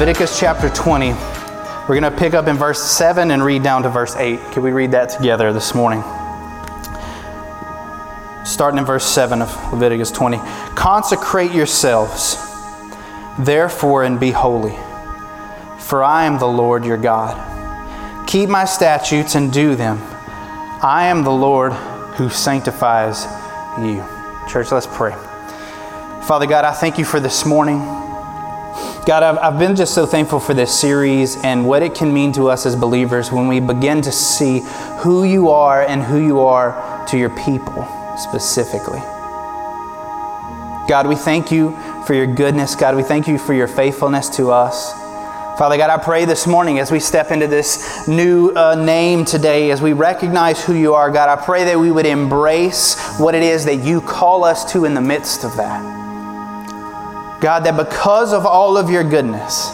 Leviticus chapter 20. We're going to pick up in verse 7 and read down to verse 8. Can we read that together this morning? Starting in verse 7 of Leviticus 20. Consecrate yourselves, therefore, and be holy, for I am the Lord your God. Keep my statutes and do them. I am the Lord who sanctifies you. Church, let's pray. Father God, I thank you for this morning. God, I've, I've been just so thankful for this series and what it can mean to us as believers when we begin to see who you are and who you are to your people specifically. God, we thank you for your goodness. God, we thank you for your faithfulness to us. Father God, I pray this morning as we step into this new uh, name today, as we recognize who you are, God, I pray that we would embrace what it is that you call us to in the midst of that. God, that because of all of your goodness,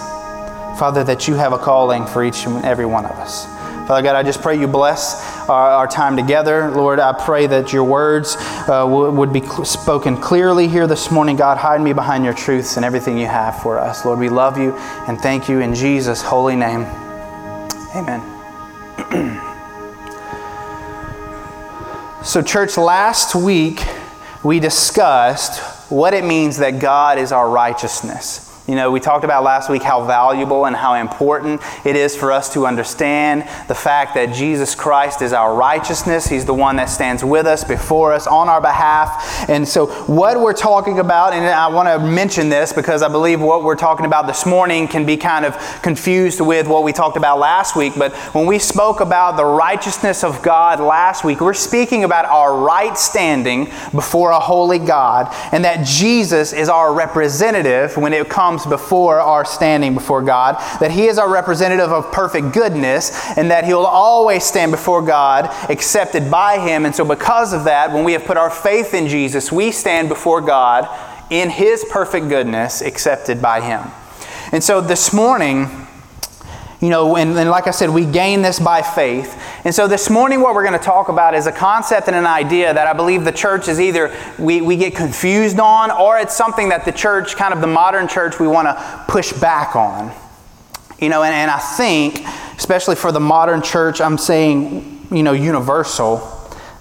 Father, that you have a calling for each and every one of us. Father God, I just pray you bless our, our time together. Lord, I pray that your words uh, w- would be cl- spoken clearly here this morning. God, hide me behind your truths and everything you have for us. Lord, we love you and thank you in Jesus' holy name. Amen. so, church, last week we discussed what it means that God is our righteousness. You know, we talked about last week how valuable and how important it is for us to understand the fact that Jesus Christ is our righteousness. He's the one that stands with us, before us, on our behalf. And so, what we're talking about, and I want to mention this because I believe what we're talking about this morning can be kind of confused with what we talked about last week. But when we spoke about the righteousness of God last week, we're speaking about our right standing before a holy God, and that Jesus is our representative when it comes comes before our standing before God, that He is our representative of perfect goodness, and that He'll always stand before God accepted by Him. And so, because of that, when we have put our faith in Jesus, we stand before God in His perfect goodness, accepted by Him. And so, this morning, you know, and, and, like I said, we gain this by faith. And so this morning, what we're going to talk about is a concept and an idea that I believe the church is either we, we get confused on or it's something that the church, kind of the modern church, we want to push back on. You know, and, and I think, especially for the modern church, I'm saying, you know, universal,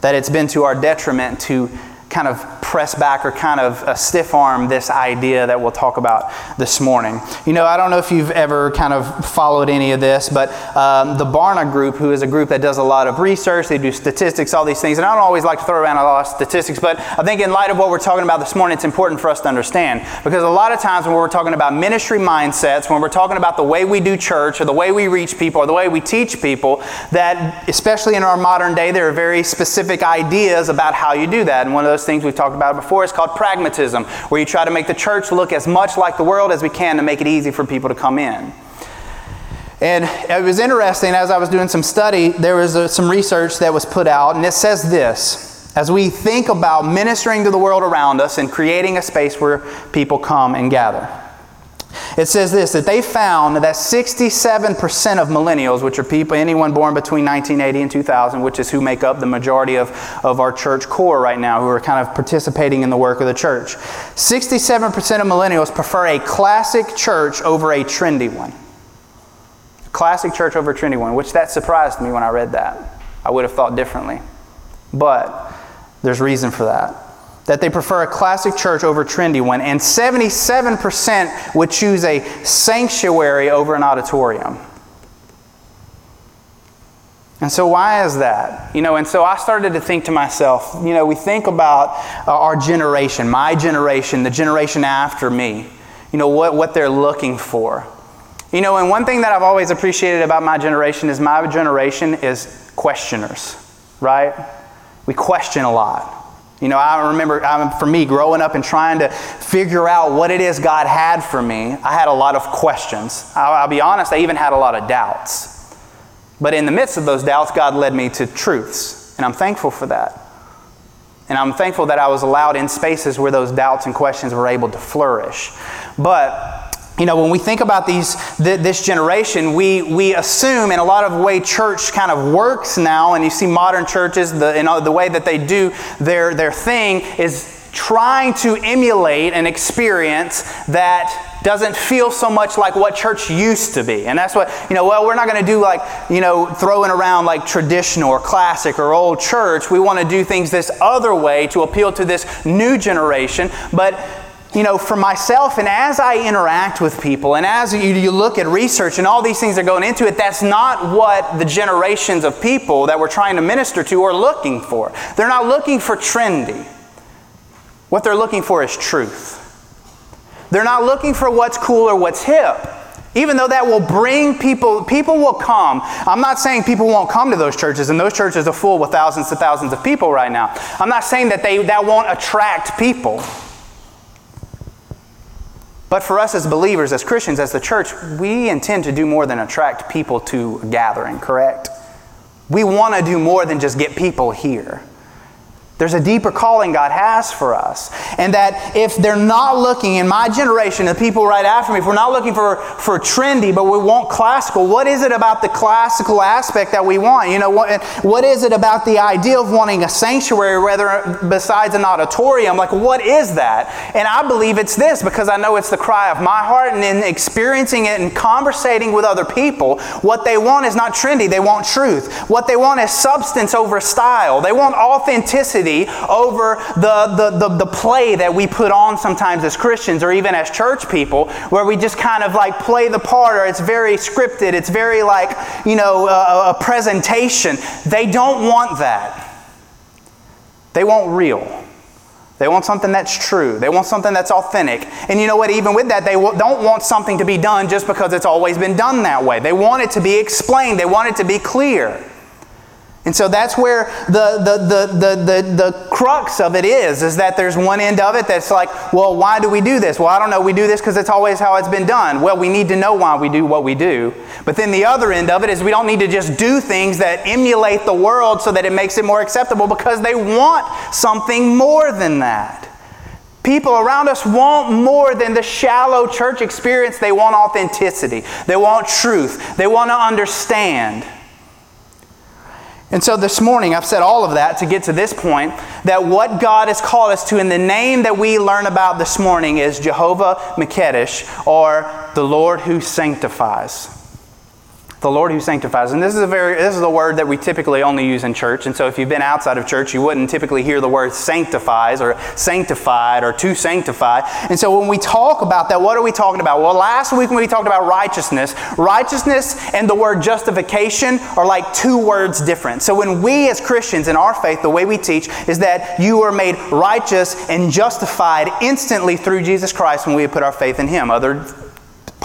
that it's been to our detriment to kind of press back or kind of uh, stiff arm this idea that we'll talk about this morning. You know, I don't know if you've ever kind of followed any of this, but um, the Barna Group, who is a group that does a lot of research, they do statistics, all these things, and I don't always like to throw around a lot of statistics, but I think in light of what we're talking about this morning, it's important for us to understand because a lot of times when we're talking about ministry mindsets, when we're talking about the way we do church or the way we reach people or the way we teach people, that especially in our modern day, there are very specific ideas about how you do that. And one of those things we've talked about before is called pragmatism, where you try to make the church look as much like the world as we can to make it easy for people to come in. And it was interesting as I was doing some study, there was a, some research that was put out, and it says this as we think about ministering to the world around us and creating a space where people come and gather. It says this that they found that 67% of millennials, which are people, anyone born between 1980 and 2000, which is who make up the majority of, of our church core right now, who are kind of participating in the work of the church, 67% of millennials prefer a classic church over a trendy one. Classic church over a trendy one, which that surprised me when I read that. I would have thought differently. But there's reason for that that they prefer a classic church over a trendy one, and 77% would choose a sanctuary over an auditorium. And so, why is that? You know, and so I started to think to myself, you know, we think about uh, our generation, my generation, the generation after me, you know, what, what they're looking for. You know, and one thing that I've always appreciated about my generation is my generation is questioners, right? We question a lot. You know, I remember for me growing up and trying to figure out what it is God had for me, I had a lot of questions. I'll, I'll, be honest, I even had a lot of doubts. But in the midst of those doubts, God led me to truths. And I'm thankful for that. And I'm thankful that I was allowed in spaces where those doubts and questions were able to flourish. But you know, when we think about these, th- this generation, we, we assume in a lot of way church kind of works now, and you see modern churches, the, you know, the way that they do their, their thing is trying to emulate an experience that doesn't feel so much like what church used to be. And that's what, you know, well, we're not going to do like, you know, throwing around like traditional or classic or old church. We want to do things this other way to appeal to this new generation. But you know, for myself, and as I interact with people, and as you, you, look at research and all these things are going into it, that's not what the generations of people that we're trying to minister to are looking for. They're not looking for trendy. What they're looking for is truth. They're not looking for what's cool or what's hip. Even though that will bring people, people will come. I'm not saying people won't come to those churches, and those churches are full with thousands and thousands of people right now. I'm not saying that they, that won't attract people. But for us as believers, as Christians, as the church, we intend to do more than attract people to a gathering, correct? We want to do more than just get people here. There's a deeper calling God has for us. And that if they're not looking, in my generation, the people right after me, if we're not looking for, for trendy, but we want classical, what is it about the classical aspect that we want? You know, what, what is it about the idea of wanting a sanctuary rather besides an auditorium? Like, what is that? And I believe it's this because I know it's the cry of my heart and in experiencing it and conversating with other people, what they want is not trendy, they want truth. What they want is substance over style. They want authenticity over the, the, the, the, play that we put on sometimes as Christians or even as church people, where we just kind of like play the part or it's very scripted, it's very like, you know, a, a presentation. They don't want that. They want real. They want something that's true. They want something that's authentic. And you know what? Even with that, they don't want something to be done just because it's always been done that way. They want it to be explained, they want it to be clear. And so that's where the, the, the, the, the, crux of it is, is that there's one end of it that's like, well, why do we do this? Well, I don't know. We do this because it's always how it's been done. Well, we need to know why we do what we do. But then the other end of it is we don't need to just do things that emulate the world so that it makes it more acceptable because they want something more than that. People around us want more than the shallow church experience. They want authenticity. They want truth. They want to understand. And so this morning, I've said all of that to get to this point that what God has called us to in the name that we learn about this morning is Jehovah Makedesh, or the Lord who sanctifies the Lord who sanctifies. And this is a very this is a word that we typically only use in church. And so if you've been outside of church, you wouldn't typically hear the word sanctifies or sanctified or to sanctify. And so when we talk about that, what are we talking about? Well, last week when we talked about righteousness, righteousness and the word justification are like two words different. So when we as Christians in our faith, the way we teach is that you are made righteous and justified instantly through Jesus Christ when we put our faith in him. Other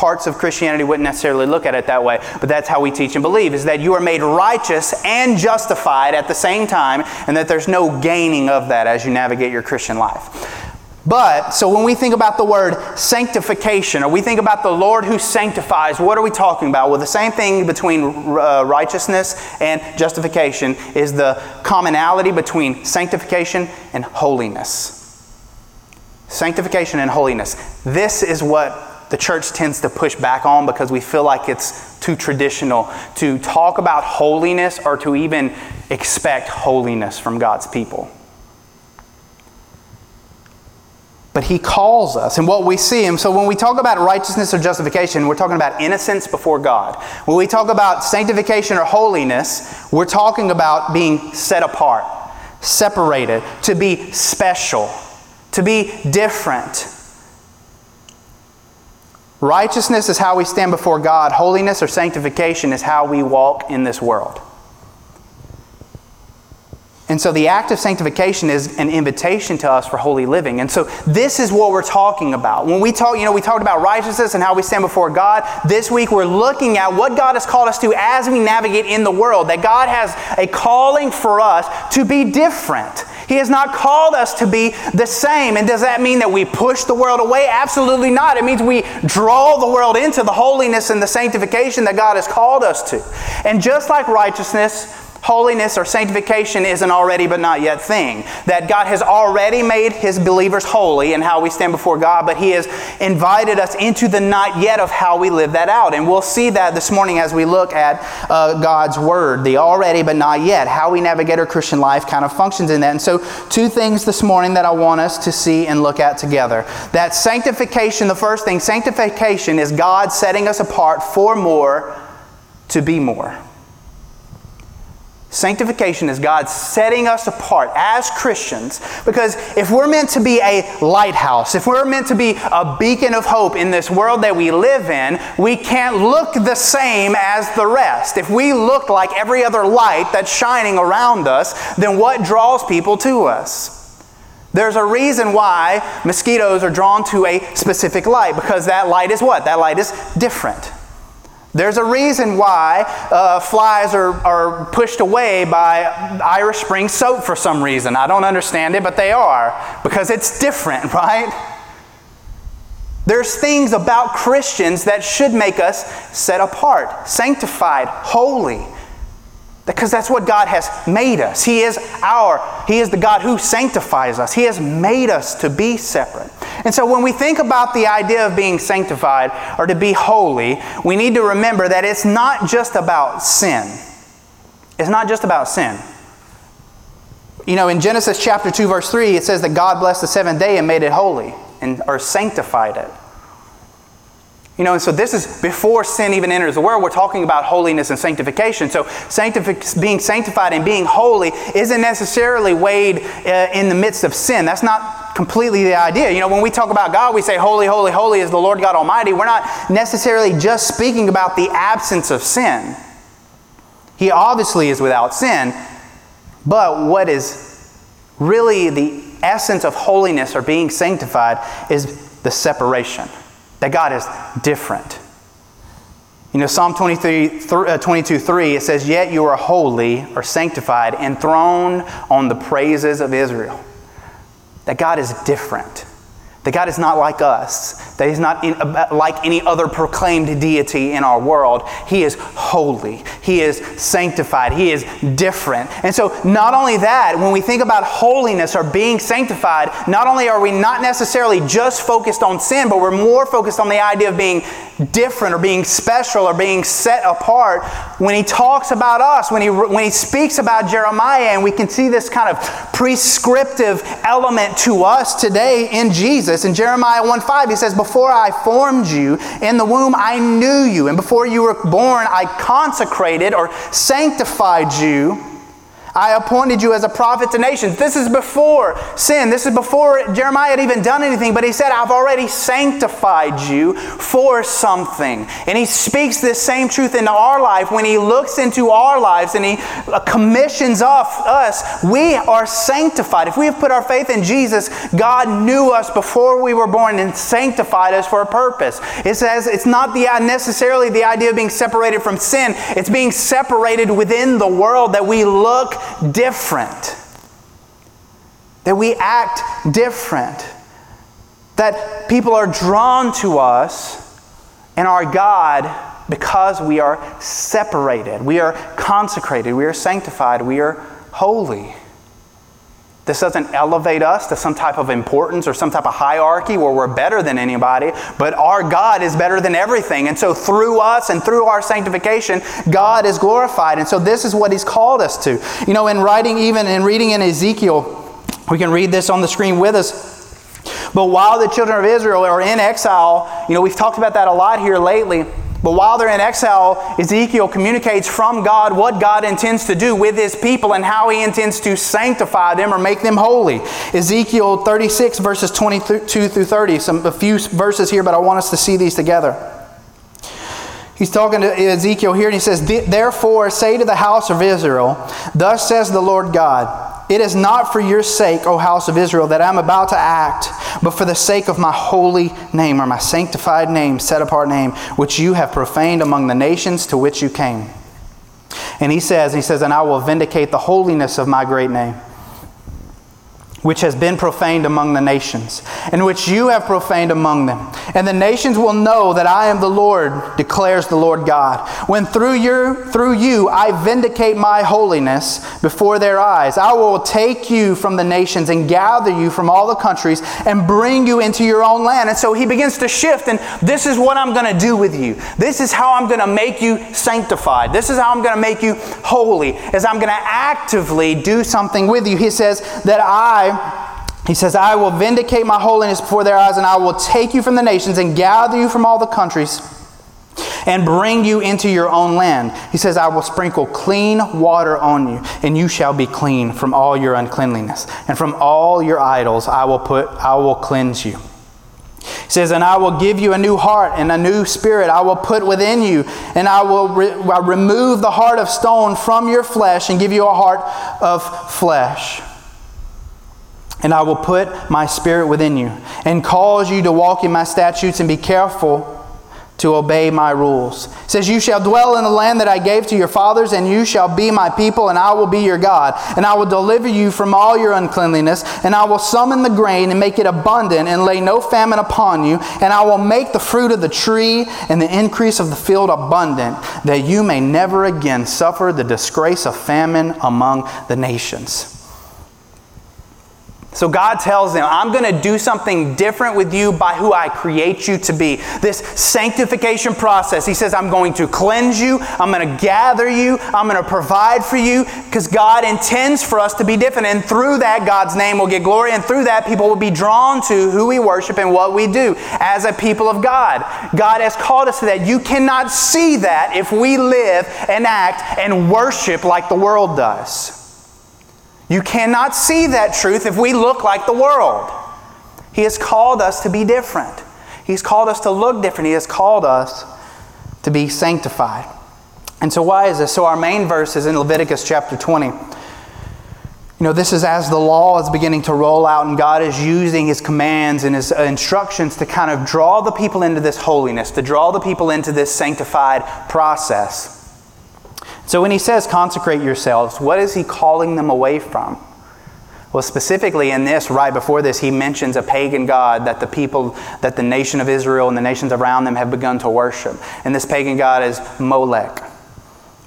parts of Christianity wouldn't necessarily look at it that way, but that's how we teach and believe is that you are made righteous and justified at the same time, and that there's no gaining of that as you navigate your Christian life. But, so when we think about the word sanctification, or we think about the Lord who sanctifies, what are we talking about? Well, the same thing between uh, righteousness and justification is the commonality between sanctification and holiness. Sanctification and holiness. This is what the church tends to push back on because we feel like it's too traditional to talk about holiness or to even expect holiness from God's people. But he calls us, and what we see him. So when we talk about righteousness or justification, we're talking about innocence before God. When we talk about sanctification or holiness, we're talking about being set apart, separated, to be special, to be different. Righteousness is how we stand before God, holiness or sanctification is how we walk in this world. And so the act of sanctification is an invitation to us for holy living. And so this is what we're talking about. When we talk, you know, we talked about righteousness and how we stand before God. This week we're looking at what God has called us to as we navigate in the world. That God has a calling for us to be different. He has not called us to be the same. And does that mean that we push the world away? Absolutely not. It means we draw the world into the holiness and the sanctification that God has called us to. And just like righteousness, Holiness or sanctification is an already but not yet thing. That God has already made his believers holy in how we stand before God, but he has invited us into the not yet of how we live that out. And we'll see that this morning as we look at uh, God's word. The already but not yet, how we navigate our Christian life kind of functions in that. And so, two things this morning that I want us to see and look at together. That sanctification, the first thing, sanctification is God setting us apart for more to be more. Sanctification is God setting us apart as Christians because if we're meant to be a lighthouse, if we're meant to be a beacon of hope in this world that we live in, we can't look the same as the rest. If we look like every other light that's shining around us, then what draws people to us? There's a reason why mosquitoes are drawn to a specific light because that light is what? That light is different. There's a reason why uh, flies are, are pushed away by Irish Spring soap for some reason. I don't understand it, but they are because it's different, right? There's things about Christians that should make us set apart, sanctified, holy. Because that's what God has made us. He is our, He is the God who sanctifies us. He has made us to be separate. And so when we think about the idea of being sanctified or to be holy, we need to remember that it's not just about sin. It's not just about sin. You know, in Genesis chapter 2, verse 3, it says that God blessed the seventh day and made it holy and or sanctified it. You know, and so this is before sin even enters the world. We're talking about holiness and sanctification. So being sanctified and being holy isn't necessarily weighed uh, in the midst of sin. That's not completely the idea. You know, when we talk about God, we say, Holy, holy, holy is the Lord God Almighty. We're not necessarily just speaking about the absence of sin. He obviously is without sin. But what is really the essence of holiness or being sanctified is the separation that God is different. You know, Psalm 23, uh, 22 3, it says, Yet you are holy or sanctified, enthroned on the praises of Israel. That God is different. That God is not like us, that He's not in, like any other proclaimed deity in our world. He is holy, He is sanctified, He is different. And so, not only that, when we think about holiness or being sanctified, not only are we not necessarily just focused on sin, but we're more focused on the idea of being different or being special or being set apart. When He talks about us, when He, when he speaks about Jeremiah, and we can see this kind of prescriptive element to us today in Jesus. Jesus. In Jeremiah 1 5, he says, Before I formed you in the womb, I knew you. And before you were born, I consecrated or sanctified you I appointed you as a prophet to nations. This is before sin. This is before Jeremiah had even done anything, but he said, I've already sanctified you for something. And he speaks this same truth into our life when he looks into our lives and he uh, commissions off us. We are sanctified. If we have put our faith in Jesus, God knew us before we were born and sanctified us for a purpose. It says it's not the, uh, necessarily the idea of being separated from sin, it's being separated within the world that we look different, that we act different, that people are drawn to us and our God because we are separated, we are consecrated, we are sanctified, we are holy. This doesn't elevate us to some type of importance or some type of hierarchy where we're better than anybody, but our God is better than everything. And so through us and through our sanctification, God is glorified. And so this is what He's called us to. You know, in writing, even in reading in Ezekiel, we can read this on the screen with us. But while the children of Israel are in exile, you know, we've talked about that a lot here lately. But while they're in exile, Ezekiel communicates from God what God intends to do with his people and how he intends to sanctify them or make them holy. Ezekiel 36, verses 22 through 30. Some, a few verses here, but I want us to see these together. He's talking to Ezekiel here and he says, Therefore, say to the house of Israel, Thus says the Lord God. It is not for your sake, O house of Israel, that I'm about to act, but for the sake of my holy name, or my sanctified name, set apart name, which you have profaned among the nations to which you came. And he says, he says, and I will vindicate the holiness of my great name. Which has been profaned among the nations, and which you have profaned among them. And the nations will know that I am the Lord, declares the Lord God, when through you, through you I vindicate my holiness before their eyes. I will take you from the nations and gather you from all the countries and bring you into your own land. And so he begins to shift, and this is what I'm going to do with you. This is how I'm going to make you sanctified. This is how I'm going to make you holy, as I'm going to actively do something with you. He says that I he says, I will vindicate my holiness before their eyes, and I will take you from the nations and gather you from all the countries and bring you into your own land. He says, I will sprinkle clean water on you, and you shall be clean from all your uncleanliness. And from all your idols I will put I will cleanse you. He says, And I will give you a new heart and a new spirit I will put within you, and I will re- remove the heart of stone from your flesh and give you a heart of flesh. And I will put my spirit within you and cause you to walk in my statutes and be careful to obey my rules. It says, You shall dwell in the land that I gave to your fathers, and you shall be my people, and I will be your God. And I will deliver you from all your uncleanliness, and I will summon the grain and make it abundant, and lay no famine upon you. And I will make the fruit of the tree and the increase of the field abundant, that you may never again suffer the disgrace of famine among the nations. So God tells them, I'm going to do something different with you by who I create you to be. This sanctification process. He says, I'm going to cleanse you. I'm going to gather you. I'm going to provide for you because God intends for us to be different. And through that, God's name will get glory. And through that, people will be drawn to who we worship and what we do as a people of God. God has called us to that. You cannot see that if we live and act and worship like the world does. You cannot see that truth if we look like the world. He has called us to be different. He's called us to look different. He has called us to be sanctified. And so, why is this? So, our main verse is in Leviticus chapter 20. You know, this is as the law is beginning to roll out, and God is using His commands and His uh, instructions to kind of draw the people into this holiness, to draw the people into this sanctified process. So when he says consecrate yourselves, what is he calling them away from? Well, specifically in this, right before this, he mentions a pagan god that the people, that the nation of Israel and the nations around them have begun to worship. And this pagan god is Molech.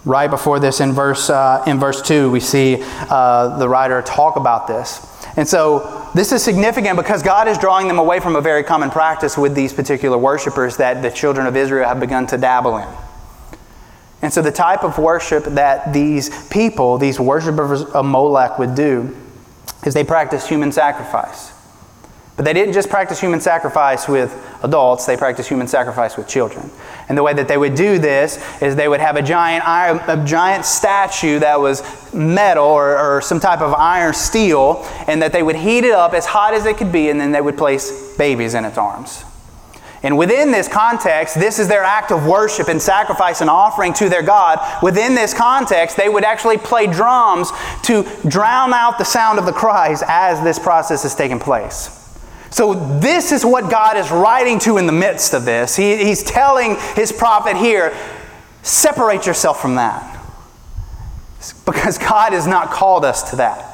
Right before this, in verse, uh, in verse 2, we see uh, the writer talk about this. And so this is significant because God is drawing them away from a very common practice with these particular worshipers that the children of Israel have begun to dabble in. And so, the type of worship that these people, these worshippers of Molech, would do is they practice human sacrifice. But they didn't just practice human sacrifice with adults, they practiced human sacrifice with children. And the way that they would do this is they would have a giant, iron, a giant statue that was metal or, or some type of iron steel, and that they would heat it up as hot as it could be, and then they would place babies in its arms. And within this context, this is their act of worship and sacrifice and offering to their God. Within this context, they would actually play drums to drown out the sound of the cries as this process is taking place. So, this is what God is writing to in the midst of this. He, he's telling his prophet here separate yourself from that. Because God has not called us to that.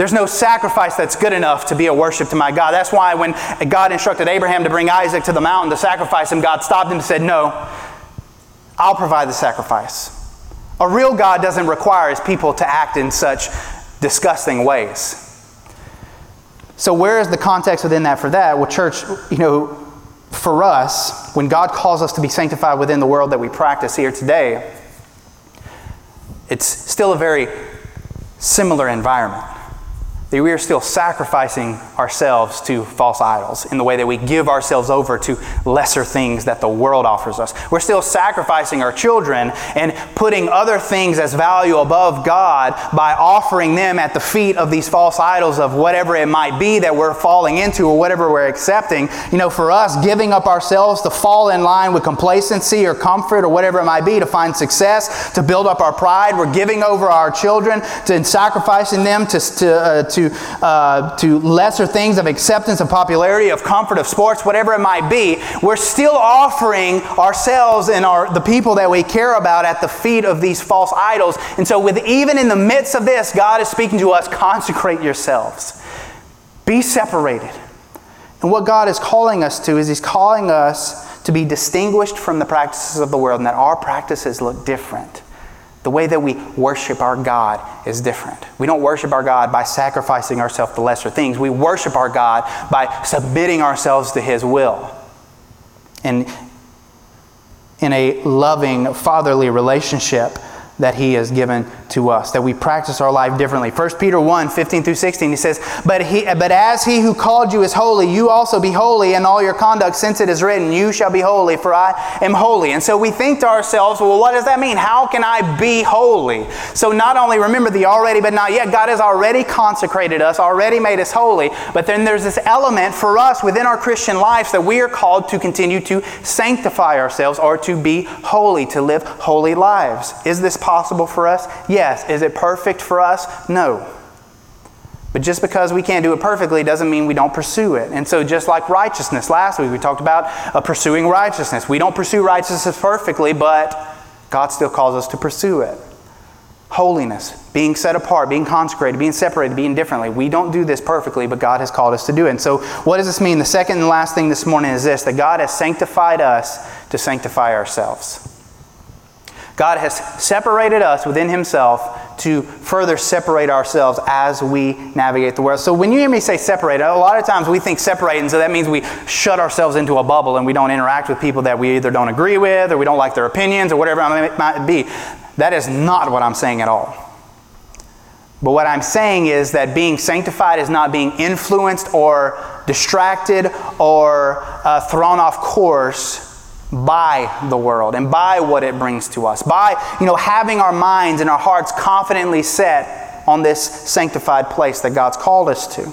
There's no sacrifice that's good enough to be a worship to my God. That's why when God instructed Abraham to bring Isaac to the mountain to sacrifice him, God stopped him and said, No, I'll provide the sacrifice. A real God doesn't require his people to act in such disgusting ways. So, where is the context within that for that? Well, church, you know, for us, when God calls us to be sanctified within the world that we practice here today, it's still a very similar environment that we are still sacrificing ourselves to false idols in the way that we give ourselves over to lesser things that the world offers us. We're still sacrificing our children and putting other things as value above God by offering them at the feet of these false idols of whatever it might be that we're falling into or whatever we're accepting. You know, for us, giving up ourselves to fall in line with complacency or comfort or whatever it might be to find success, to build up our pride, we're giving over our children to sacrificing them to, to, uh, to to, uh, to lesser things of acceptance, of popularity, of comfort, of sports, whatever it might be, we're still offering ourselves and our, the people that we care about at the feet of these false idols. And so, with even in the midst of this, God is speaking to us consecrate yourselves. Be separated. And what God is calling us to is He's calling us to be distinguished from the practices of the world and that our practices look different. The way that we worship our God is different. We don't worship our God by sacrificing ourselves to lesser things. We worship our God by submitting ourselves to His will. And in a loving, fatherly relationship that he has given to us, that we practice our life differently. 1 Peter 1 15 through 16, he says, but, he, but as he who called you is holy, you also be holy in all your conduct, since it is written, You shall be holy, for I am holy. And so we think to ourselves, Well, what does that mean? How can I be holy? So not only remember the already but not yet, God has already consecrated us, already made us holy, but then there's this element for us within our Christian lives that we are called to continue to sanctify ourselves or to be holy, to live holy lives. Is this possible for us? Yes. Is it perfect for us? No. But just because we can't do it perfectly doesn't mean we don't pursue it. And so, just like righteousness, last week we talked about uh, pursuing righteousness. We don't pursue righteousness perfectly, but God still calls us to pursue it. Holiness, being set apart, being consecrated, being separated, being differently. We don't do this perfectly, but God has called us to do it. And so, what does this mean? The second and last thing this morning is this that God has sanctified us to sanctify ourselves. God has separated us within Himself to further separate ourselves as we navigate the world. So when you hear me say separate, a lot of times we think separate, and so that means we shut ourselves into a bubble and we don't interact with people that we either don't agree with or we don't like their opinions or whatever it might be. That is not what I'm saying at all. But what I'm saying is that being sanctified is not being influenced or distracted or uh, thrown off course by the world and by what it brings to us by you know having our minds and our hearts confidently set on this sanctified place that god's called us to.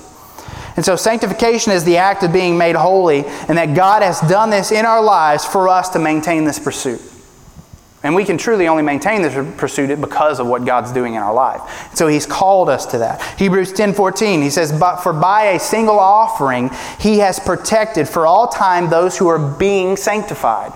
And so sanctification is the act of being made holy and that god has done this in our lives for us to maintain this pursuit and we can truly only maintain this pursuit because of what God's doing in our life. So he's called us to that. Hebrews 10:14, he says, "But for by a single offering he has protected for all time those who are being sanctified."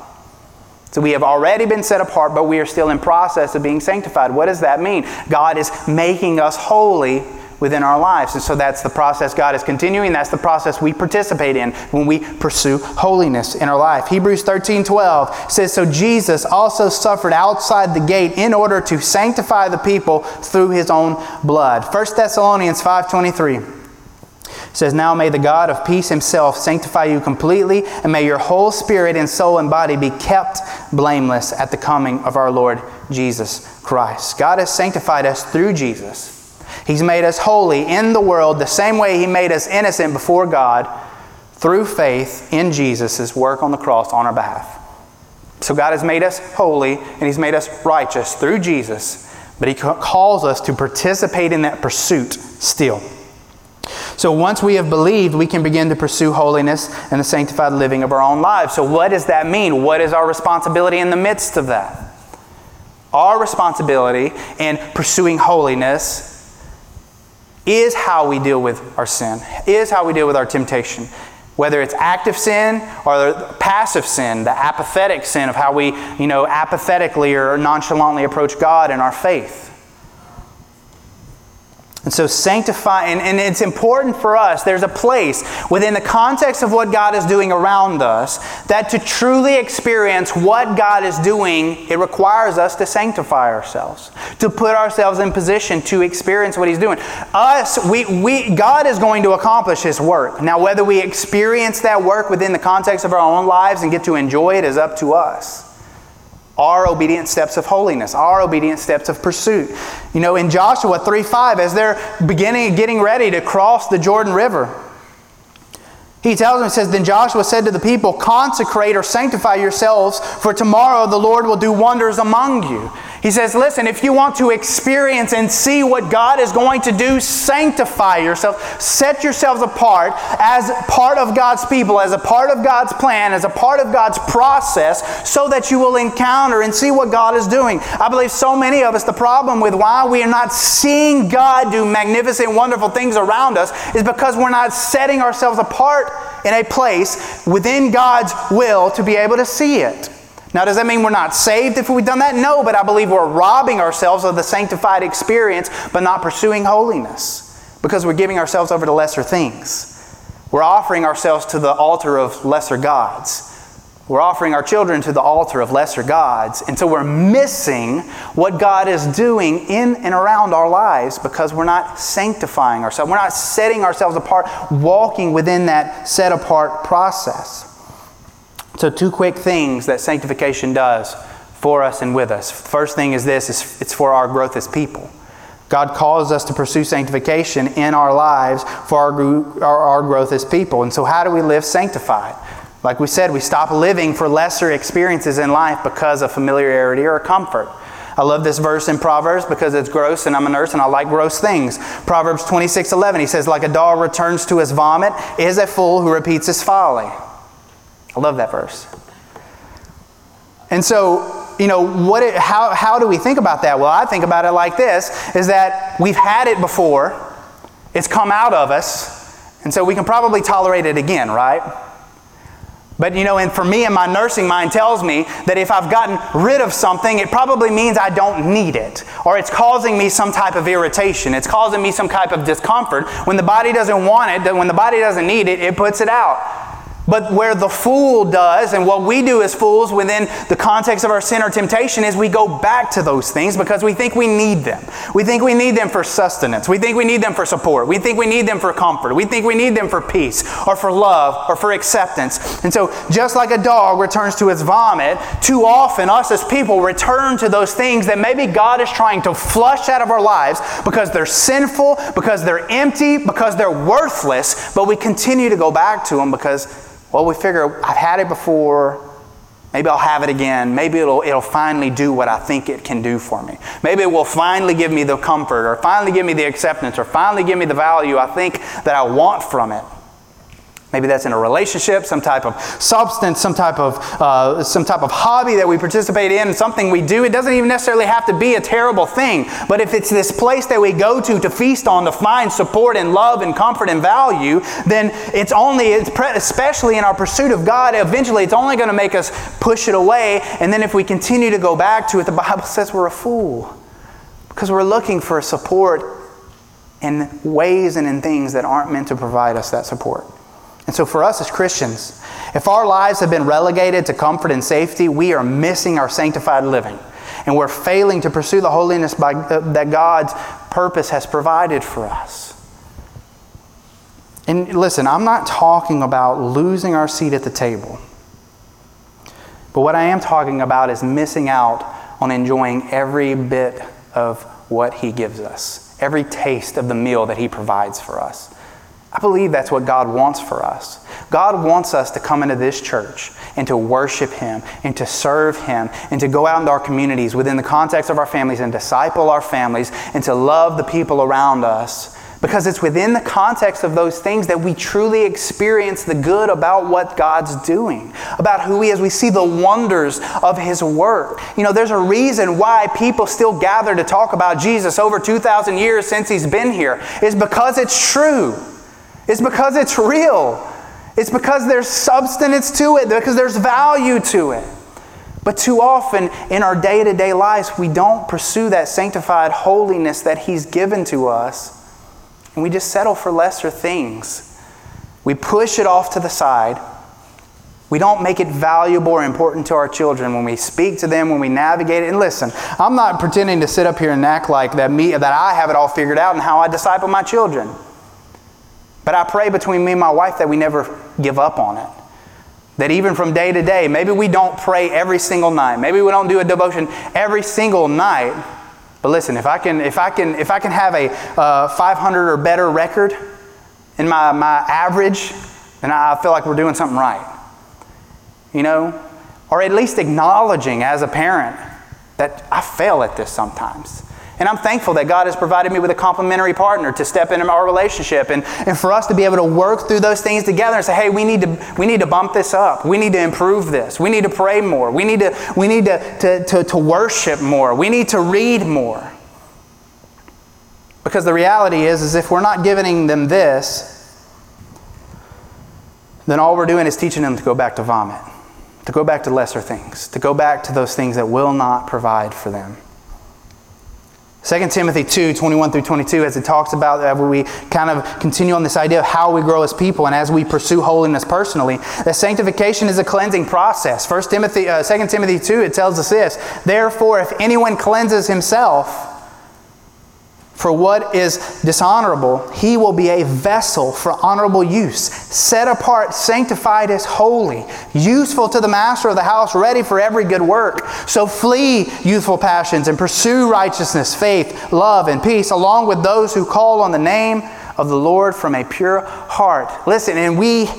So we have already been set apart, but we are still in process of being sanctified. What does that mean? God is making us holy within our lives. And so that's the process God is continuing. That's the process we participate in when we pursue holiness in our life. Hebrews 13 12 says, So Jesus also suffered outside the gate in order to sanctify the people through his own blood. 1 Thessalonians 5 23 says, Now may the God of peace himself sanctify you completely, and may your whole spirit and soul and body be kept blameless at the coming of our Lord Jesus Christ. God has sanctified us through Jesus. He's made us holy in the world the same way He made us innocent before God through faith in Jesus' work on the cross on our behalf. So God has made us holy and He's made us righteous through Jesus, but He calls us to participate in that pursuit still. So once we have believed, we can begin to pursue holiness and the sanctified living of our own lives. So, what does that mean? What is our responsibility in the midst of that? Our responsibility in pursuing holiness is how we deal with our sin, is how we deal with our temptation. Whether it's active sin or passive sin, the apathetic sin of how we, you know, apathetically or nonchalantly approach God in our faith. And so, sanctify, and, and, it's important for us, there's a place within the context of what God is doing around us that to truly experience what God is doing, it requires us to sanctify ourselves, to put ourselves in position to experience what He's doing. Us, we, we, God is going to accomplish His work. Now, whether we experience that work within the context of our own lives and get to enjoy it is up to us our obedient steps of holiness, our obedient steps of pursuit. You know, in Joshua 3 5, as they're beginning, getting ready to cross the Jordan River, he tells them, he says, Then Joshua said to the people, Consecrate or sanctify yourselves, for tomorrow the Lord will do wonders among you. He says, listen, if you want to experience and see what God is going to do, sanctify yourself. Set yourselves apart as part of God's people, as a part of God's plan, as a part of God's process, so that you will encounter and see what God is doing. I believe so many of us, the problem with why we are not seeing God do magnificent, wonderful things around us is because we're not setting ourselves apart in a place within God's will to be able to see it. Now, does that mean we're not saved if we've done that? No, but I believe we're robbing ourselves of the sanctified experience but not pursuing holiness because we're giving ourselves over to lesser things. We're offering ourselves to the altar of lesser gods. We're offering our children to the altar of lesser gods. And so we're missing what God is doing in and around our lives because we're not sanctifying ourselves. We're not setting ourselves apart, walking within that set apart process. So, two quick things that sanctification does for us and with us. First thing is this it's for our growth as people. God calls us to pursue sanctification in our lives for our, our, our growth as people. And so, how do we live sanctified? Like we said, we stop living for lesser experiences in life because of familiarity or comfort. I love this verse in Proverbs because it's gross and I'm a nurse and I like gross things. Proverbs 26 11, he says, Like a dog returns to his vomit, is a fool who repeats his folly. I love that verse. And so, you know, what it, how, how do we think about that? Well, I think about it like this is that we've had it before, it's come out of us, and so we can probably tolerate it again, right? But you know, and for me and my nursing mind tells me that if I've gotten rid of something, it probably means I don't need it. Or it's causing me some type of irritation. It's causing me some type of discomfort. When the body doesn't want it, when the body doesn't need it, it puts it out. But where the fool does, and what we do as fools within the context of our sin or temptation, is we go back to those things because we think we need them. We think we need them for sustenance. We think we need them for support. We think we need them for comfort. We think we need them for peace or for love or for acceptance. And so, just like a dog returns to its vomit, too often us as people return to those things that maybe God is trying to flush out of our lives because they're sinful, because they're empty, because they're worthless, but we continue to go back to them because well, we figure I've had it before. Maybe I'll have it again. Maybe it'll, it'll finally do what I think it can do for me. Maybe it will finally give me the comfort or finally give me the acceptance or finally give me the value I think that I want from it. Maybe that's in a relationship, some type of substance, some type of, uh, some type of hobby that we participate in, something we do. It doesn't even necessarily have to be a terrible thing. But if it's this place that we go to to feast on, to find support and love and comfort and value, then it's only, it's pre- especially in our pursuit of God, eventually it's only going to make us push it away. And then if we continue to go back to it, the Bible says we're a fool because we're looking for support in ways and in things that aren't meant to provide us that support. And so, for us as Christians, if our lives have been relegated to comfort and safety, we are missing our sanctified living. And we're failing to pursue the holiness by, uh, that God's purpose has provided for us. And listen, I'm not talking about losing our seat at the table. But what I am talking about is missing out on enjoying every bit of what He gives us, every taste of the meal that He provides for us. I believe that's what God wants for us. God wants us to come into this church and to worship Him and to serve Him and to go out into our communities within the context of our families and disciple our families and to love the people around us because it's within the context of those things that we truly experience the good about what God's doing, about who He is. We see the wonders of His work. You know, there's a reason why people still gather to talk about Jesus over 2,000 years since He's been here, is because it's true. It's because it's real. It's because there's substance to it, because there's value to it. But too often in our day to day lives, we don't pursue that sanctified holiness that He's given to us, and we just settle for lesser things. We push it off to the side. We don't make it valuable or important to our children when we speak to them, when we navigate it. And listen, I'm not pretending to sit up here and act like that, me, that I have it all figured out and how I disciple my children. But I pray between me and my wife that we never give up on it. That even from day to day, maybe we don't pray every single night. Maybe we don't do a devotion every single night. But listen, if I can, if I can, if I can have a uh, 500 or better record in my, my average, then I feel like we're doing something right. You know? Or at least acknowledging as a parent that I fail at this sometimes. And I'm thankful that God has provided me with a complementary partner to step into our relationship and, and for us to be able to work through those things together and say, hey, we need to, we need to bump this up. We need to improve this. We need to pray more. We need to, we need to, to, to, to worship more. We need to read more. Because the reality is, is if we're not giving them this, then all we're doing is teaching them to go back to vomit, to go back to lesser things, to go back to those things that will not provide for them. 2 Timothy 2 21 through 22, as it talks about we kind of continue on this idea of how we grow as people and as we pursue holiness personally, that sanctification is a cleansing process. 1 Timothy, uh, 2 Timothy 2, it tells us this Therefore, if anyone cleanses himself, for what is dishonorable, he will be a vessel for honorable use, set apart, sanctified as holy, useful to the master of the house, ready for every good work. So flee youthful passions and pursue righteousness, faith, love, and peace, along with those who call on the name of the Lord from a pure heart. Listen, and we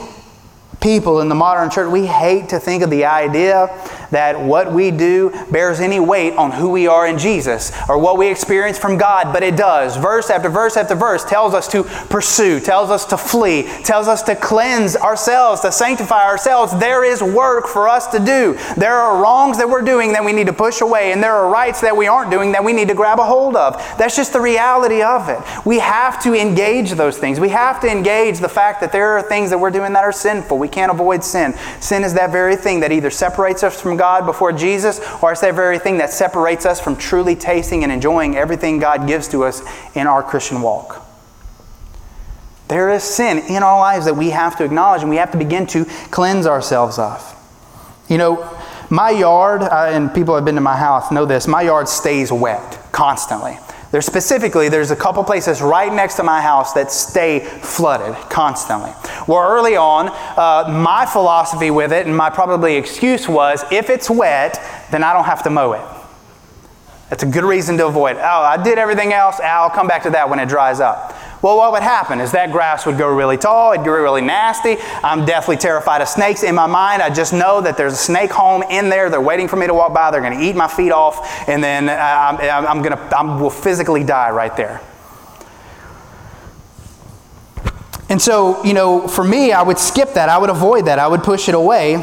people in the modern church, we hate to think of the idea that what we do bears any weight on who we are in Jesus or what we experience from God, but it does. Verse after verse after verse tells us to pursue, tells us to flee, tells us to cleanse ourselves, to sanctify ourselves. There is work for us to do. There are wrongs that we're doing that we need to push away, and there are rights that we aren't doing that we need to grab a hold of. That's just the reality of it. We have to engage those things. We have to engage the fact that there are things that we're doing that are sinful. We can't avoid sin. Sin is that very thing that either separates us from God before Jesus, or it's that very thing that separates us from truly tasting and enjoying everything God gives to us in our Christian walk. There is sin in our lives that we have to acknowledge and we have to begin to cleanse ourselves of. You know, my yard, uh, and people have been to my house know this, my yard stays wet constantly. There's specifically, there's a couple places right next to my house that stay flooded constantly. Well, early on, uh, my philosophy with it and my probably excuse was if it's wet, then I don't have to mow it. That's a good reason to avoid. Oh, I did everything else. I'll come back to that when it dries up. Well, what would happen is that grass would grow really tall, it'd grow really nasty. I'm deathly terrified of snakes. In my mind, I just know that there's a snake home in there. They're waiting for me to walk by. They're going to eat my feet off, and then uh, I'm, I'm going to, I will physically die right there. And so, you know, for me, I would skip that. I would avoid that. I would push it away.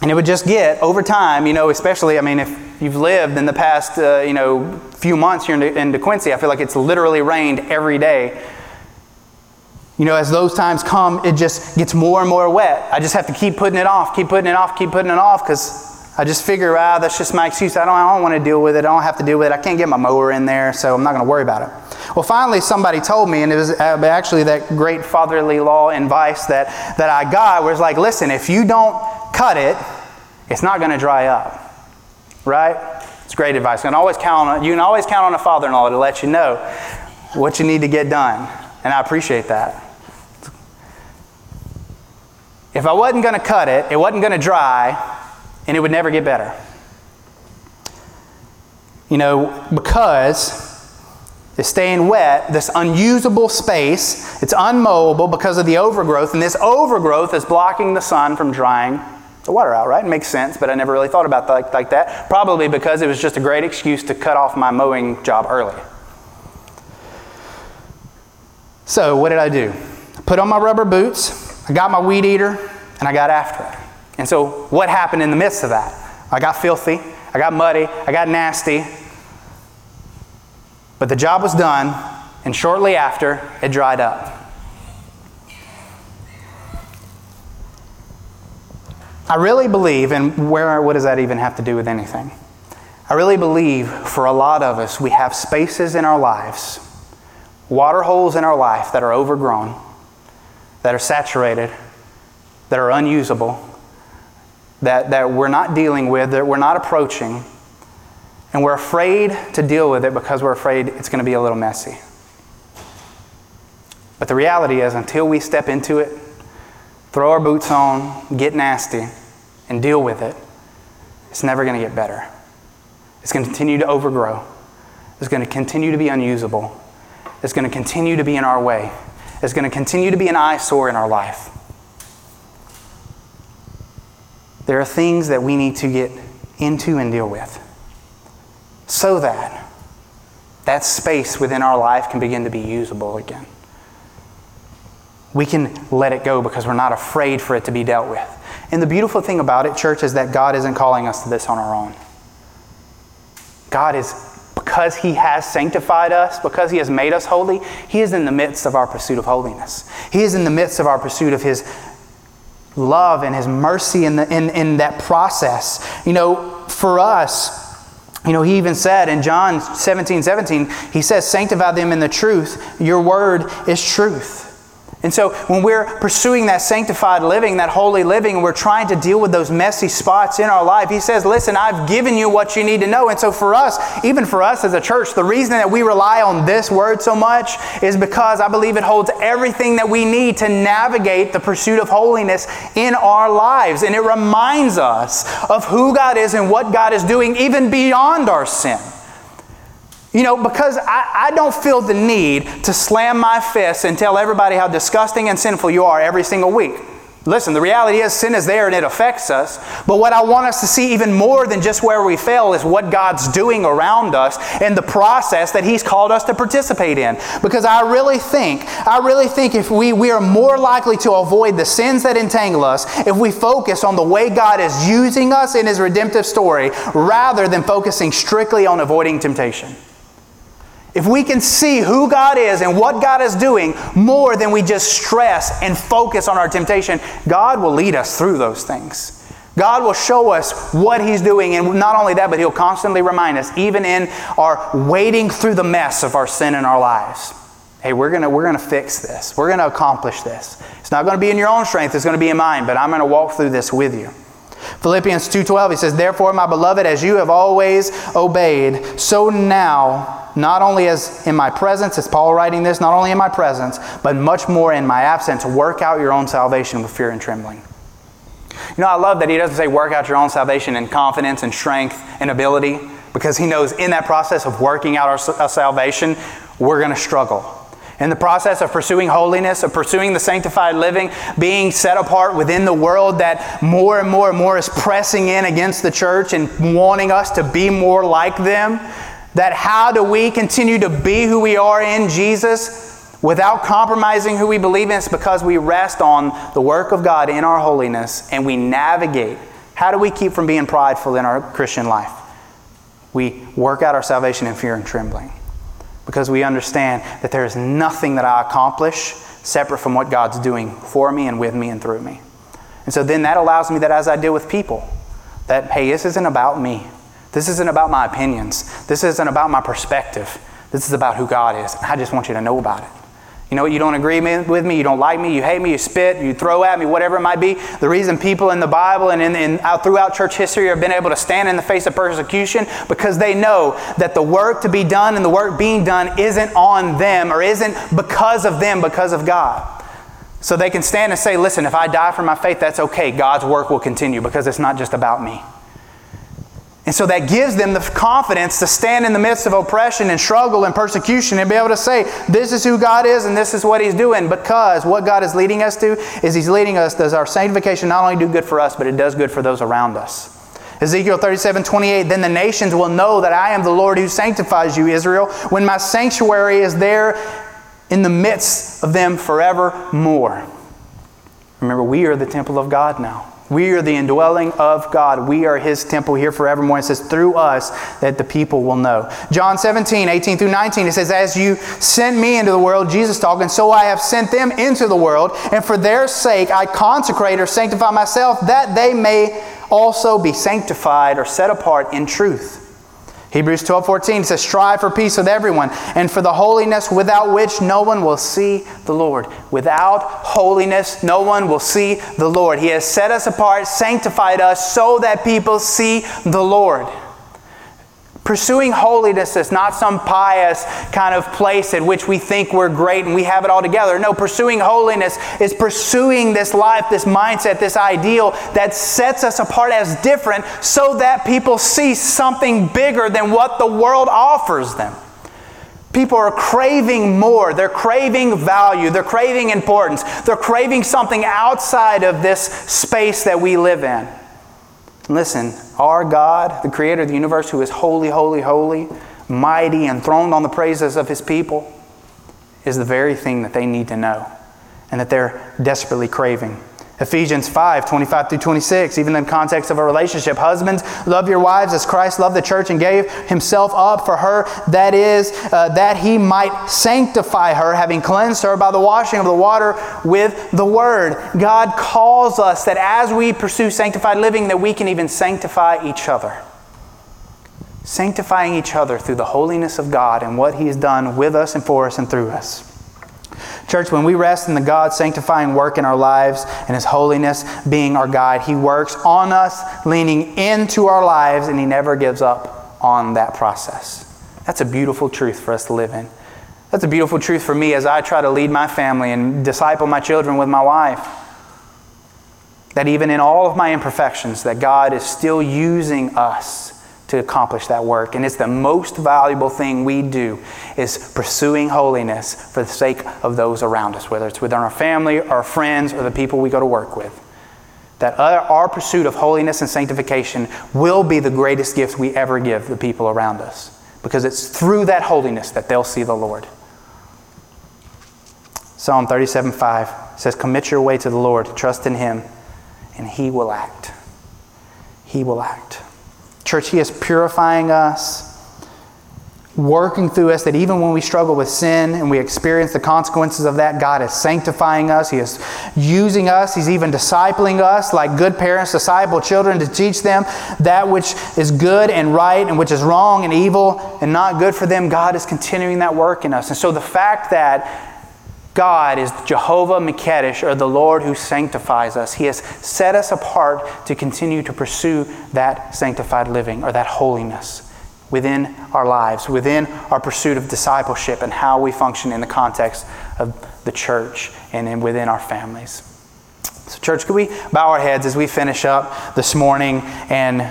And it would just get, over time, you know, especially, I mean, if you've lived in the past, uh, you know, few months here in, De- in DeQuincy, I feel like it's literally rained every day. You know, as those times come, it just gets more and more wet. I just have to keep putting it off, keep putting it off, keep putting it off because I just figure, ah, that's just my excuse. I don't, I don't want to deal with it. I don't have to deal with it. I can't get my mower in there, so I'm not going to worry about it. Well, finally, somebody told me, and it was uh, actually that great fatherly law advice that, that I got, was like, listen, if you don't cut it, it's not going to dry up. Right? It's great advice. You can always count on, you can always count on a father in law to let you know what you need to get done. And I appreciate that. If I wasn't going to cut it, it wasn't going to dry, and it would never get better. You know, because it's staying wet, this unusable space, it's unmowable because of the overgrowth, and this overgrowth is blocking the sun from drying the water out, right? It makes sense, but I never really thought about that like that. Probably because it was just a great excuse to cut off my mowing job early. So, what did I do? I put on my rubber boots, I got my weed eater, and I got after it. And so, what happened in the midst of that? I got filthy, I got muddy, I got nasty. But the job was done, and shortly after, it dried up. I really believe, and where, what does that even have to do with anything? I really believe for a lot of us, we have spaces in our lives, water holes in our life that are overgrown, that are saturated, that are unusable, that, that we're not dealing with, that we're not approaching, and we're afraid to deal with it because we're afraid it's going to be a little messy. But the reality is, until we step into it, throw our boots on, get nasty, and deal with it, it's never going to get better. It's going to continue to overgrow. It's going to continue to be unusable. It's going to continue to be in our way. It's going to continue to be an eyesore in our life. There are things that we need to get into and deal with so that that space within our life can begin to be usable again. We can let it go because we're not afraid for it to be dealt with. And the beautiful thing about it, church, is that God isn't calling us to this on our own. God is, because He has sanctified us, because He has made us holy, He is in the midst of our pursuit of holiness. He is in the midst of our pursuit of His love and His mercy in, the, in, in that process. You know, for us, You know, he even said in John 17 17, he says, Sanctify them in the truth. Your word is truth. And so when we're pursuing that sanctified living, that holy living, and we're trying to deal with those messy spots in our life, he says, Listen, I've given you what you need to know. And so for us, even for us as a church, the reason that we rely on this word so much is because I believe it holds everything that we need to navigate the pursuit of holiness in our lives. And it reminds us of who God is and what God is doing, even beyond our sin. You know, because I, I don't feel the need to slam my fists and tell everybody how disgusting and sinful you are every single week. Listen, the reality is sin is there and it affects us. But what I want us to see even more than just where we fail is what God's doing around us and the process that He's called us to participate in. Because I really think, I really think if we, we are more likely to avoid the sins that entangle us if we focus on the way God is using us in His redemptive story rather than focusing strictly on avoiding temptation. If we can see who God is and what God is doing more than we just stress and focus on our temptation, God will lead us through those things. God will show us what He's doing, and not only that, but He'll constantly remind us, even in our wading through the mess of our sin in our lives. Hey, we're gonna, we're gonna fix this. We're gonna accomplish this. It's not gonna be in your own strength, it's gonna be in mine, but I'm gonna walk through this with you. Philippians 2:12 he says therefore my beloved as you have always obeyed so now not only as in my presence, is Paul writing this, not only in my presence, but much more in my absence, work out your own salvation with fear and trembling. You know, I love that he doesn't say work out your own salvation in confidence and strength and ability, because he knows in that process of working out our salvation, we're going to struggle. In the process of pursuing holiness, of pursuing the sanctified living, being set apart within the world that more and more and more is pressing in against the church and wanting us to be more like them, that how do we continue to be who we are in Jesus without compromising who we believe in? It's because we rest on the work of God in our holiness and we navigate. How do we keep from being prideful in our Christian life? We work out our salvation in fear and trembling because we understand that there is nothing that I accomplish separate from what God's doing for me and with me and through me. And so then that allows me that as I deal with people, that, hey, this isn't about me. This isn't about my opinions. This isn't about my perspective. This is about who God is. I just want you to know about it. You know, you don't agree with me, you don't like me, you hate me, you spit, you throw at me, whatever it might be. The reason people in the Bible and in, in, out throughout church history have been able to stand in the face of persecution because they know that the work to be done and the work being done isn't on them or isn't because of them, because of God. So they can stand and say, listen, if I die for my faith, that's okay. God's work will continue because it's not just about me. And so that gives them the confidence to stand in the midst of oppression and struggle and persecution and be able to say, This is who God is and this is what He's doing. Because what God is leading us to is He's leading us, does our sanctification not only do good for us, but it does good for those around us. Ezekiel 37, 28, then the nations will know that I am the Lord who sanctifies you, Israel, when my sanctuary is there in the midst of them forevermore. Remember, we are the temple of God now. We are the indwelling of God. We are His temple here forevermore. It says, through us that the people will know. John 17, 18 through 19, it says, As you sent me into the world, Jesus talking, so I have sent them into the world, and for their sake I consecrate or sanctify myself, that they may also be sanctified or set apart in truth. Hebrews 12 14 says, Strive for peace with everyone and for the holiness without which no one will see the Lord. Without holiness, no one will see the Lord. He has set us apart, sanctified us so that people see the Lord. Pursuing holiness is not some pious kind of place at which we think we're great and we have it all together. No, pursuing holiness is pursuing this life, this mindset, this ideal that sets us apart as different so that people see something bigger than what the world offers them. People are craving more. They're craving value. They're craving importance. They're craving something outside of this space that we live in. Listen, our God, the creator of the universe, who is holy, holy, holy, mighty, enthroned on the praises of his people, is the very thing that they need to know and that they're desperately craving. Ephesians 5 25 through 26, even in the context of a relationship. Husbands, love your wives as Christ loved the church and gave himself up for her. That is, uh, that he might sanctify her, having cleansed her by the washing of the water with the word. God calls us that as we pursue sanctified living, that we can even sanctify each other. sanctifying each other through the holiness of God and what He has done with us and for us and through us. Church, when we rest in the God sanctifying work in our lives and His holiness being our guide, He works on us, leaning into our lives, and He never gives up on that process. That's a beautiful truth for us to live in. That's a beautiful truth for me as I try to lead my family and disciple my children with my wife. That even in all of my imperfections, that God is still using us to accomplish that work. And it's the most valuable thing we do is pursuing holiness for the sake of those around us, whether it's within our family, our friends, or the people we go to work with. That our pursuit of holiness and sanctification will be the greatest gift we ever give the people around us. Because it's through that holiness that they'll see the Lord. Psalm 37 5 says, Commit your way to the Lord, trust in Him, and He will act. He will act. Church, He is purifying us, working through us, that even when we struggle with sin and we experience the consequences of that, God is sanctifying us. He is using us. He's even discipling us like good parents disciple children to teach them that which is good and right and which is wrong and evil and not good for them. God is continuing that work in us. And so the fact that God is Jehovah Mekadesh, or the Lord who sanctifies us. He has set us apart to continue to pursue that sanctified living or that holiness within our lives, within our pursuit of discipleship and how we function in the context of the church and within our families. So, church, could we bow our heads as we finish up this morning and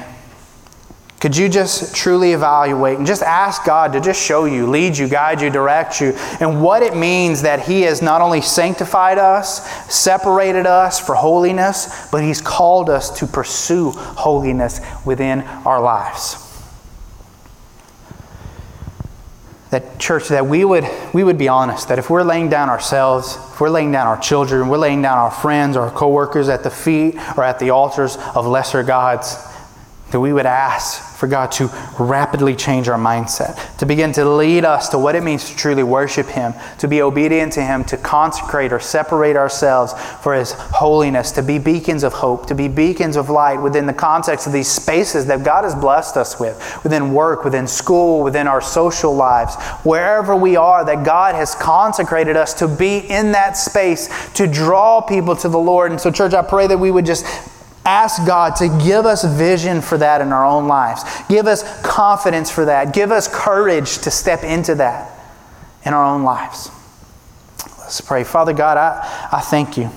could you just truly evaluate and just ask God to just show you, lead you, guide you, direct you, and what it means that He has not only sanctified us, separated us for holiness, but He's called us to pursue holiness within our lives? That church, that we would, we would be honest, that if we're laying down ourselves, if we're laying down our children, we're laying down our friends or our coworkers at the feet or at the altars of lesser gods, that we would ask for God to rapidly change our mindset, to begin to lead us to what it means to truly worship Him, to be obedient to Him, to consecrate or separate ourselves for His holiness, to be beacons of hope, to be beacons of light within the context of these spaces that God has blessed us with, within work, within school, within our social lives, wherever we are, that God has consecrated us to be in that space to draw people to the Lord. And so, church, I pray that we would just Ask God to give us vision for that in our own lives. Give us confidence for that. Give us courage to step into that in our own lives. Let's pray. Father God, I, I thank you.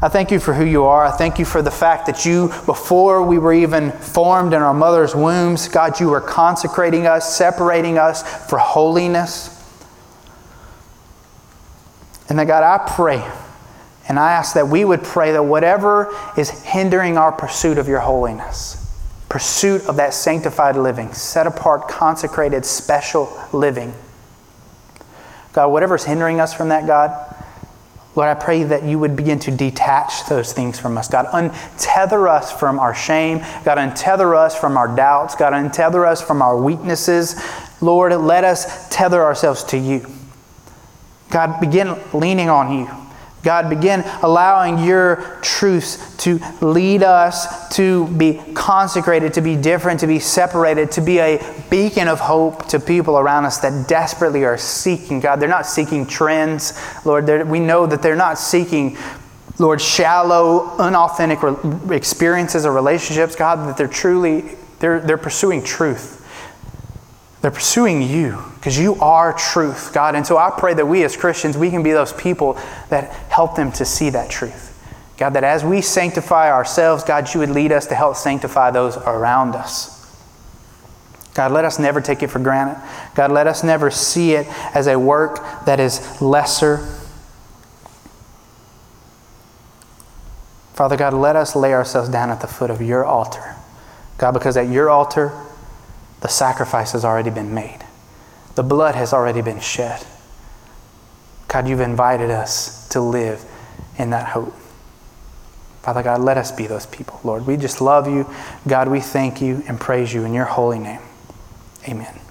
I thank you for who you are. I thank you for the fact that you, before we were even formed in our mother's wombs, God, you were consecrating us, separating us for holiness. And that, God, I pray and I ask that we would pray that whatever is hindering our pursuit of your holiness, pursuit of that sanctified living, set apart, consecrated, special living, God, whatever is hindering us from that, God, Lord, I pray that you would begin to detach those things from us. God, untether us from our shame. God, untether us from our doubts. God, untether us from our weaknesses. Lord, let us tether ourselves to you. God, begin leaning on you. God, begin allowing your truths to lead us to be consecrated, to be different, to be separated, to be a beacon of hope to people around us that desperately are seeking. God, they're not seeking trends. Lord, we know that they're not seeking, Lord, shallow, unauthentic experiences or relationships. God, that they're truly, they're, they're pursuing truth. They're pursuing you because you are truth, God. And so I pray that we as Christians, we can be those people that help them to see that truth. God, that as we sanctify ourselves, God, you would lead us to help sanctify those around us. God, let us never take it for granted. God, let us never see it as a work that is lesser. Father God, let us lay ourselves down at the foot of your altar. God, because at your altar, the sacrifice has already been made, the blood has already been shed. God, you've invited us to live in that hope. Father God, let us be those people, Lord. We just love you. God, we thank you and praise you in your holy name. Amen.